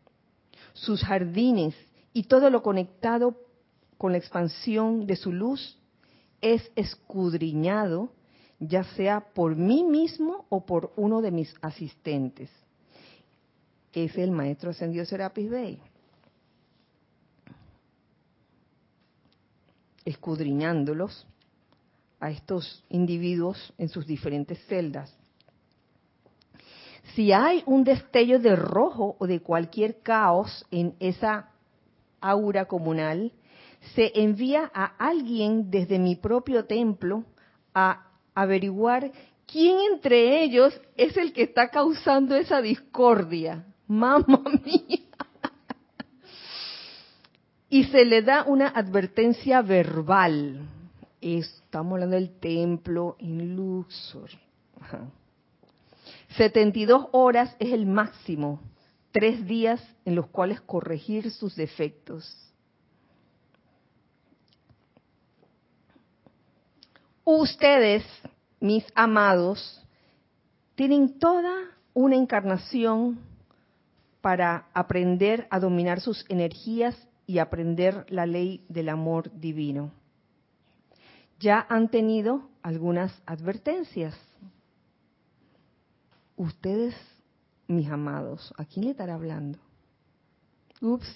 sus jardines y todo lo conectado con la expansión de su luz es escudriñado, ya sea por mí mismo o por uno de mis asistentes. Es el maestro ascendido Serapis Bey. escudriñándolos a estos individuos en sus diferentes celdas. Si hay un destello de rojo o de cualquier caos en esa aura comunal, se envía a alguien desde mi propio templo a averiguar quién entre ellos es el que está causando esa discordia. [LAUGHS] Mamma mía y se le da una advertencia verbal. Estamos hablando del templo en Luxor. 72 horas es el máximo tres días en los cuales corregir sus defectos. Ustedes, mis amados, tienen toda una encarnación para aprender a dominar sus energías y aprender la ley del amor divino. Ya han tenido algunas advertencias. Ustedes, mis amados, ¿a quién le estará hablando? Ups,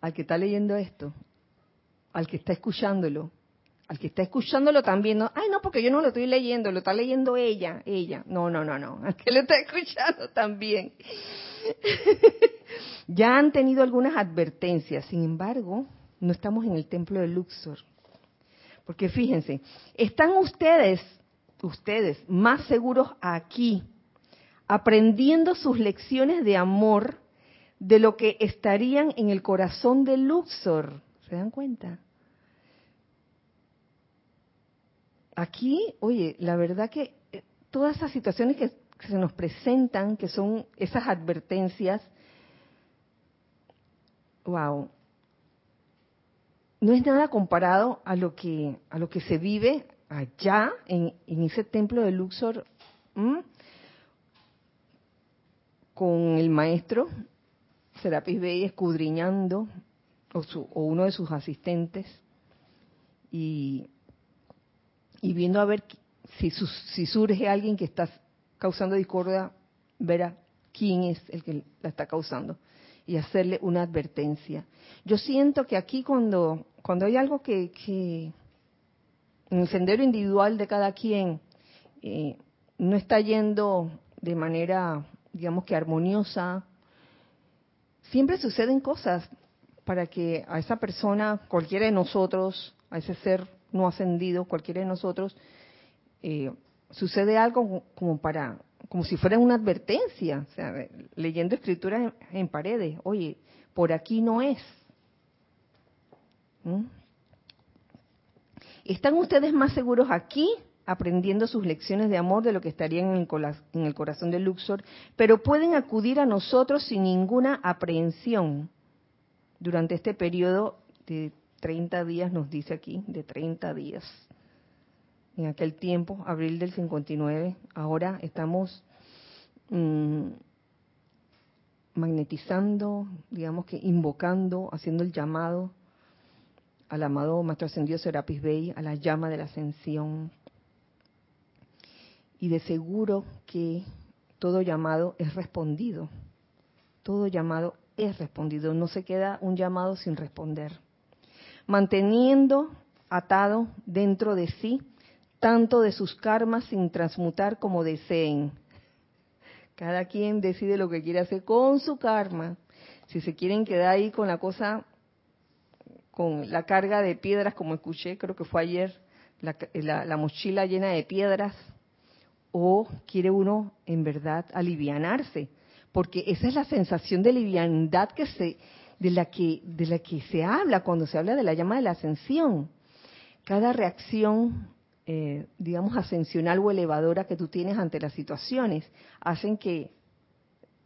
al que está leyendo esto, al que está escuchándolo, al que está escuchándolo también, ay no, porque yo no lo estoy leyendo, lo está leyendo ella, ella. No, no, no, no, al que lo está [LAUGHS] escuchando también. [LAUGHS] ya han tenido algunas advertencias, sin embargo, no estamos en el templo de Luxor. Porque fíjense, están ustedes, ustedes más seguros aquí, aprendiendo sus lecciones de amor de lo que estarían en el corazón de Luxor. ¿Se dan cuenta? Aquí, oye, la verdad que eh, todas esas situaciones que se nos presentan, que son esas advertencias, wow, no es nada comparado a lo que a lo que se vive allá en, ese templo de Luxor con el maestro Serapis Bey escudriñando o, o uno de sus asistentes y y viendo a ver si, si surge alguien que está causando discordia, verá quién es el que la está causando y hacerle una advertencia. Yo siento que aquí cuando, cuando hay algo que, en el sendero individual de cada quien eh, no está yendo de manera, digamos que armoniosa, siempre suceden cosas para que a esa persona, cualquiera de nosotros, a ese ser no ascendido, cualquiera de nosotros, eh, sucede algo como para, como si fuera una advertencia, o sea, leyendo escrituras en, paredes, oye, por aquí no es. ¿Mm? ¿Están ustedes más seguros aquí aprendiendo sus lecciones de amor de lo que estarían en el corazón de Luxor, pero pueden acudir a nosotros sin ninguna aprehensión durante este periodo de 30 días nos dice aquí, de 30 días. En aquel tiempo, abril del 59, ahora estamos mm, magnetizando, digamos que invocando, haciendo el llamado al amado Maestro Ascendido Serapis Bey, a la llama de la ascensión. Y de seguro que todo llamado es respondido. Todo llamado es respondido. No se queda un llamado sin responder manteniendo atado dentro de sí tanto de sus karmas sin transmutar como deseen. Cada quien decide lo que quiere hacer con su karma. Si se quieren quedar ahí con la cosa, con la carga de piedras, como escuché, creo que fue ayer, la, la mochila llena de piedras, o quiere uno en verdad alivianarse, porque esa es la sensación de liviandad que se de la que, de la que se habla cuando se habla de la llama de la ascensión. Cada reacción, eh, digamos, ascensional o elevadora que tú tienes ante las situaciones hacen que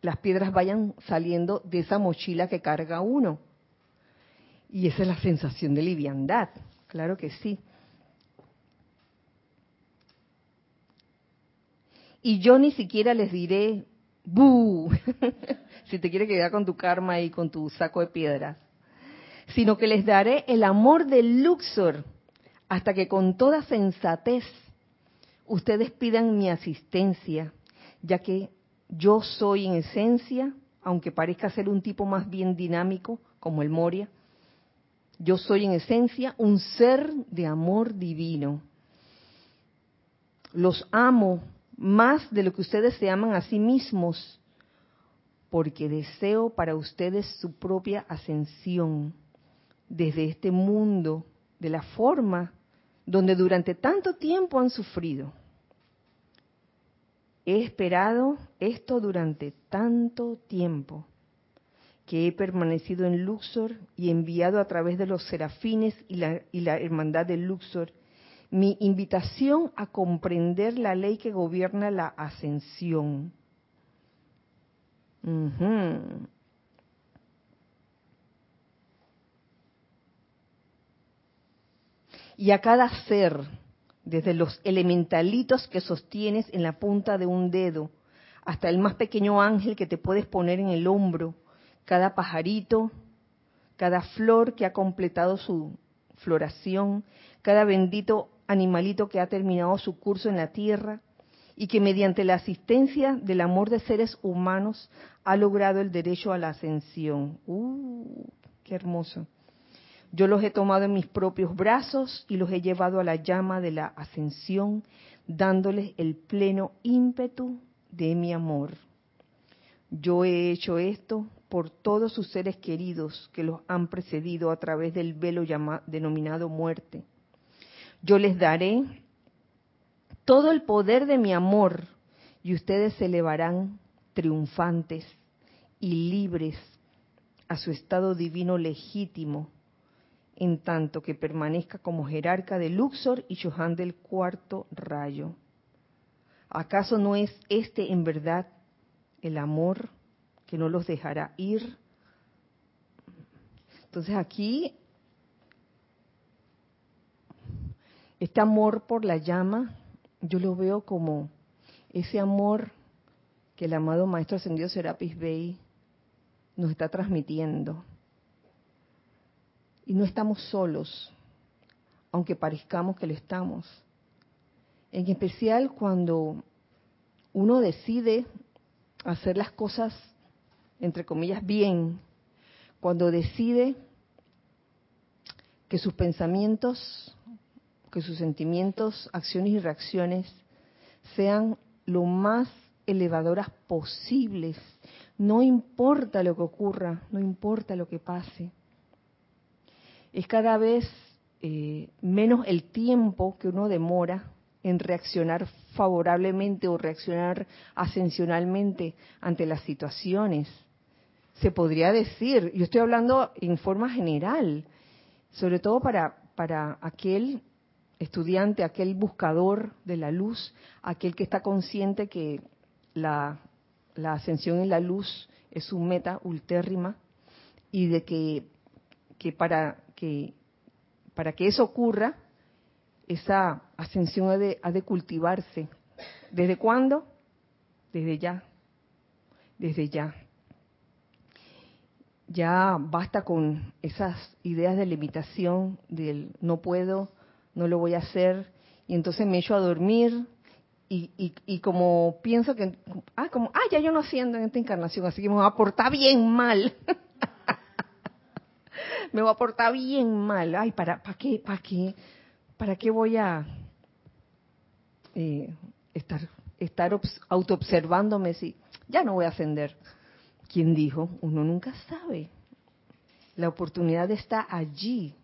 las piedras vayan saliendo de esa mochila que carga uno. Y esa es la sensación de liviandad, claro que sí. Y yo ni siquiera les diré, ¡bu! [LAUGHS] si te quieres quedar con tu karma y con tu saco de piedras, sino que les daré el amor del Luxor hasta que con toda sensatez ustedes pidan mi asistencia, ya que yo soy en esencia, aunque parezca ser un tipo más bien dinámico como el Moria, yo soy en esencia un ser de amor divino. Los amo más de lo que ustedes se aman a sí mismos porque deseo para ustedes su propia ascensión desde este mundo de la forma donde durante tanto tiempo han sufrido. He esperado esto durante tanto tiempo que he permanecido en Luxor y enviado a través de los serafines y la, la hermandad de Luxor mi invitación a comprender la ley que gobierna la ascensión Y a cada ser, desde los elementalitos que sostienes en la punta de un dedo, hasta el más pequeño ángel que te puedes poner en el hombro, cada pajarito, cada flor que ha completado su floración, cada bendito animalito que ha terminado su curso en la tierra y que mediante la asistencia del amor de seres humanos ha logrado el derecho a la ascensión. ¡Uh! ¡Qué hermoso! Yo los he tomado en mis propios brazos y los he llevado a la llama de la ascensión, dándoles el pleno ímpetu de mi amor. Yo he hecho esto por todos sus seres queridos que los han precedido a través del velo denominado muerte. Yo les daré todo el poder de mi amor y ustedes se elevarán triunfantes y libres a su estado divino legítimo, en tanto que permanezca como jerarca de Luxor y Johan del cuarto rayo. ¿Acaso no es este en verdad el amor que no los dejará ir? Entonces aquí, este amor por la llama, yo lo veo como ese amor que el amado Maestro Ascendido Serapis Bey nos está transmitiendo. Y no estamos solos, aunque parezcamos que lo estamos. En especial cuando uno decide hacer las cosas, entre comillas, bien, cuando decide que sus pensamientos, que sus sentimientos, acciones y reacciones sean lo más elevadoras posibles. No importa lo que ocurra, no importa lo que pase. Es cada vez eh, menos el tiempo que uno demora en reaccionar favorablemente o reaccionar ascensionalmente ante las situaciones. Se podría decir, yo estoy hablando en forma general, sobre todo para, para aquel estudiante, aquel buscador de la luz, aquel que está consciente que la, ascensión en la luz es su meta ultérrima y de que, que, para, que para que eso ocurra, esa ascensión ha de, ha de cultivarse. ¿Desde cuándo? Desde ya, desde ya. Ya basta con esas ideas de limitación, del no puedo, no lo voy a hacer, y entonces me echo a dormir, y, y, y, como pienso que, ah, como, ah, ya yo no haciendo en esta encarnación, así que me voy a portar bien mal. [LAUGHS] me voy a portar bien mal. Ay, ¿para, para qué? ¿Para qué? ¿Para qué voy a eh, estar, estar autoobservándome si ya no voy a ascender? ¿Quién dijo? Uno nunca sabe. La oportunidad está allí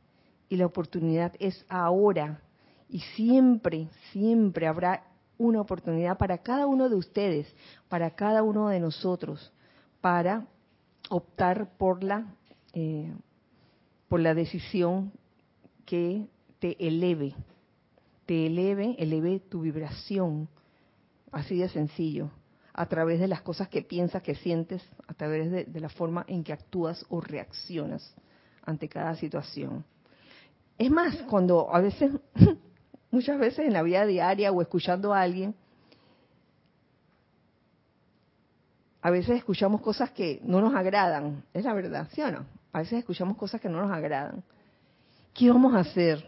y la oportunidad es ahora. Y siempre, siempre habrá una oportunidad para cada uno de ustedes, para cada uno de nosotros, para optar por la eh, por la decisión que te eleve, te eleve, eleve tu vibración, así de sencillo, a través de las cosas que piensas, que sientes, a través de, de la forma en que actúas o reaccionas ante cada situación. Es más, cuando a veces [LAUGHS] muchas veces en la vida diaria o escuchando a alguien, a veces escuchamos cosas que no nos agradan, es la verdad, ¿sí o no? A veces escuchamos cosas que no nos agradan. ¿Qué vamos a hacer?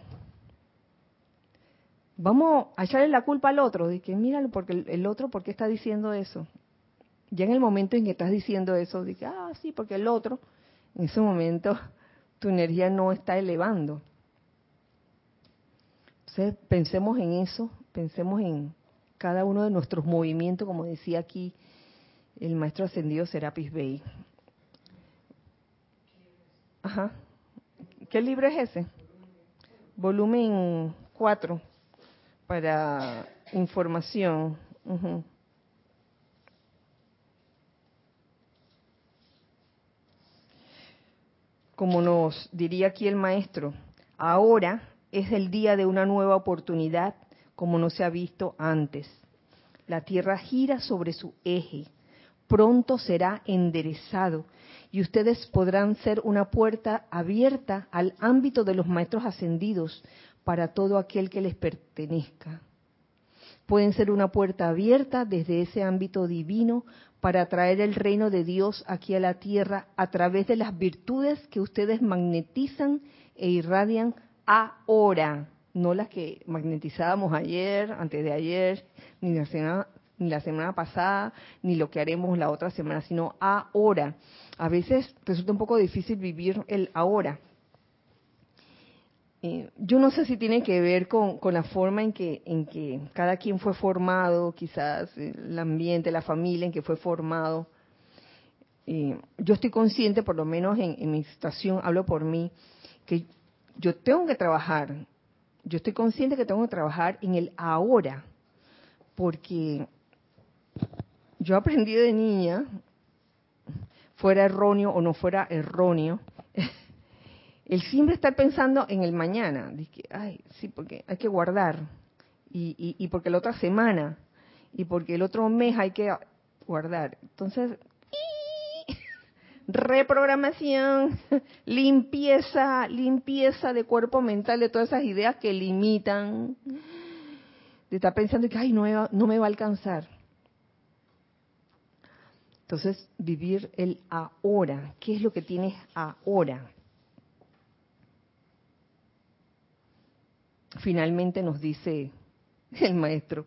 Vamos a echarle la culpa al otro, de que míralo, porque el otro, ¿por qué está diciendo eso? Ya en el momento en que estás diciendo eso, de que, ah, sí, porque el otro, en ese momento tu energía no está elevando. Entonces, pensemos en eso, pensemos en cada uno de nuestros movimientos, como decía aquí el maestro ascendido Serapis Bey. Ajá. ¿Qué libro es ese? Volumen 4 para información. Como nos diría aquí el maestro, ahora es el día de una nueva oportunidad como no se ha visto antes. La Tierra gira sobre su eje, pronto será enderezado y ustedes podrán ser una puerta abierta al ámbito de los maestros ascendidos para todo aquel que les pertenezca. Pueden ser una puerta abierta desde ese ámbito divino para traer el reino de Dios aquí a la tierra a través de las virtudes que ustedes magnetizan e irradian ahora, no las que magnetizábamos ayer, antes de ayer, ni la semana, ni la semana pasada, ni lo que haremos la otra semana, sino ahora. A veces resulta un poco difícil vivir el ahora. Eh, yo no sé si tiene que ver con, la forma en que, en que cada quien fue formado, quizás el ambiente, la familia en que fue formado. Eh, yo estoy consciente, por lo menos en, en, mi situación, hablo por mí, que yo tengo que trabajar. Yo estoy consciente que tengo que trabajar en el ahora, porque yo aprendí de niña, fuera erróneo o no fuera erróneo, [LAUGHS] el siempre estar pensando en el mañana. Dije, ay, sí, porque hay que guardar. Y, y, porque la otra semana. Y porque el otro mes hay que guardar. Entonces, reprogramación, [LAUGHS] limpieza, limpieza de cuerpo mental, de todas esas ideas que limitan. De estar pensando que, ay, no no me va a alcanzar. Entonces, vivir el ahora. ¿Qué es lo que tienes ahora? finalmente nos dice el maestro,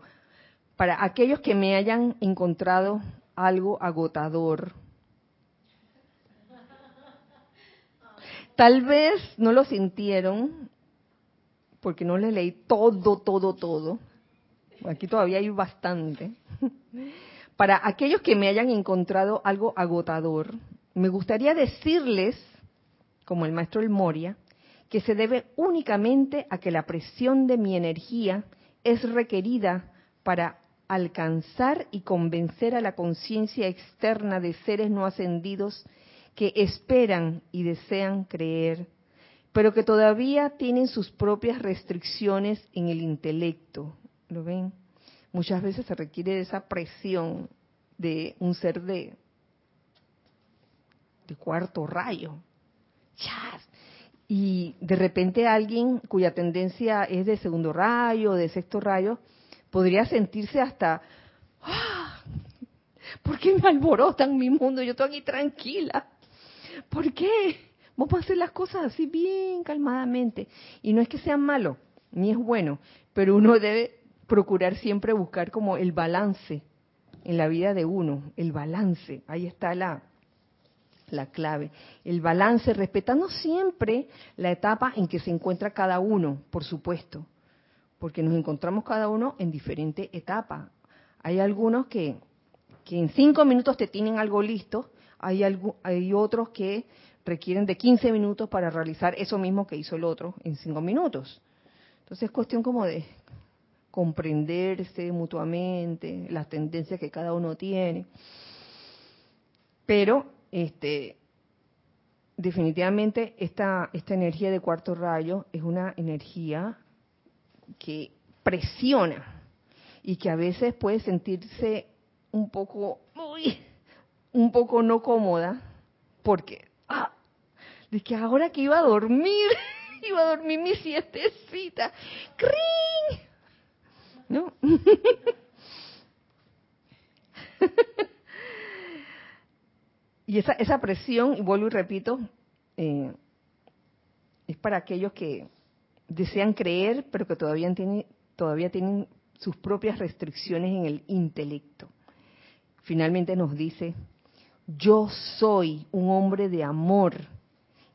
para aquellos que me hayan encontrado algo agotador, tal vez no lo sintieron, porque no le leí todo, todo, todo, aquí todavía hay bastante, [LAUGHS] para aquellos que me hayan encontrado algo agotador, me gustaría decirles, como el maestro El Moria, que se debe únicamente a que la presión de mi energía es requerida para alcanzar y convencer a la conciencia externa de seres no ascendidos que esperan y desean creer, pero que todavía tienen sus propias restricciones en el intelecto. ¿Lo ven? Muchas veces se requiere de esa presión de un ser de, cuarto rayo. Y de repente alguien cuya tendencia es de segundo rayo, de sexto rayo, podría sentirse hasta, ¡ah! ¿por qué me alborotan mi mundo? Yo estoy aquí tranquila. ¿Por qué? Vamos a hacer las cosas así bien calmadamente. Y no es que sea malo, ni es bueno, pero uno debe procurar siempre buscar como el balance en la vida de uno, el balance. Ahí está la, la clave. El balance, respetando siempre la etapa en que se encuentra cada uno, por supuesto, porque nos encontramos cada uno en diferente etapa. Hay algunos que, que en cinco minutos te tienen algo listo, hay, hay otros que requieren de 15 minutos para realizar eso mismo que hizo el otro en cinco minutos. Entonces es cuestión como de comprenderse mutuamente, las tendencias que cada uno tiene. Pero este, definitivamente esta, esta energía de cuarto rayo es una energía que presiona y que a veces puede sentirse un poco, un poco no cómoda, porque, ah, de que ahora que iba a dormir, [LAUGHS] iba a dormir mi siestecita, ¡cring! ¿no? [LAUGHS] Y esa, esa presión, y vuelvo y repito, eh, es para aquellos que desean creer, pero que todavía tienen, todavía tienen sus propias restricciones en el intelecto. Finalmente nos dice, yo soy un hombre de amor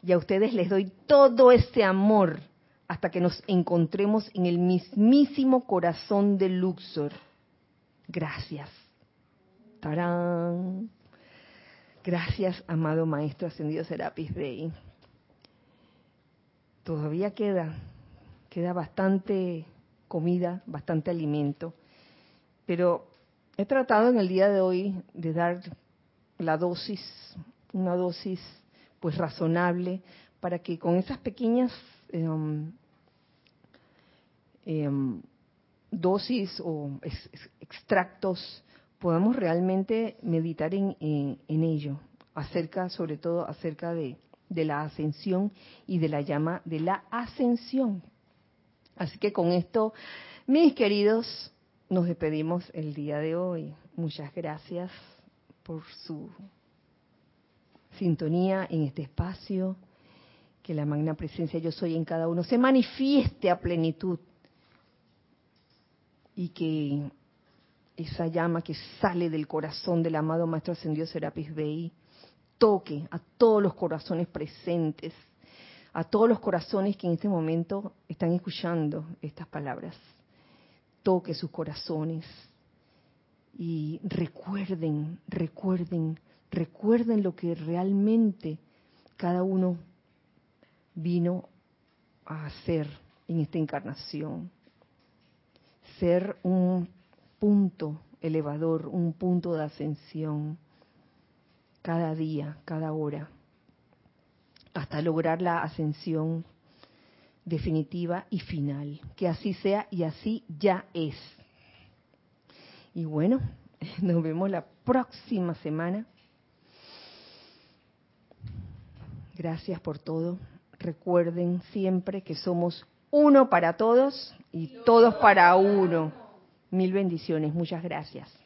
y a ustedes les doy todo ese amor hasta que nos encontremos en el mismísimo corazón de Luxor. Gracias. Tarán. Gracias, amado Maestro Ascendido Serapis Bey. Todavía queda, queda bastante comida, bastante alimento, pero he tratado en el día de hoy de dar la dosis, una dosis pues razonable, para que con esas pequeñas em, em, dosis o extractos podamos realmente meditar en, en, ello, acerca, sobre todo acerca de, de la ascensión y de la llama de la ascensión. Así que con esto, mis queridos, nos despedimos el día de hoy. Muchas gracias por su sintonía en este espacio. Que la magna presencia yo soy en cada uno se manifieste a plenitud y que esa llama que sale del corazón del amado Maestro Ascendido Serapis Bey toque a todos los corazones presentes, a todos los corazones que en este momento están escuchando estas palabras. Toque sus corazones y recuerden, recuerden, recuerden lo que realmente cada uno vino a hacer en esta encarnación ser un punto elevador, un punto de ascensión cada día, cada hora, hasta lograr la ascensión definitiva y final. Que así sea y así ya es. Y bueno, [LAUGHS] nos vemos la próxima semana. Gracias por todo. Recuerden siempre que somos uno para todos y todos para uno. Mil bendiciones, muchas gracias.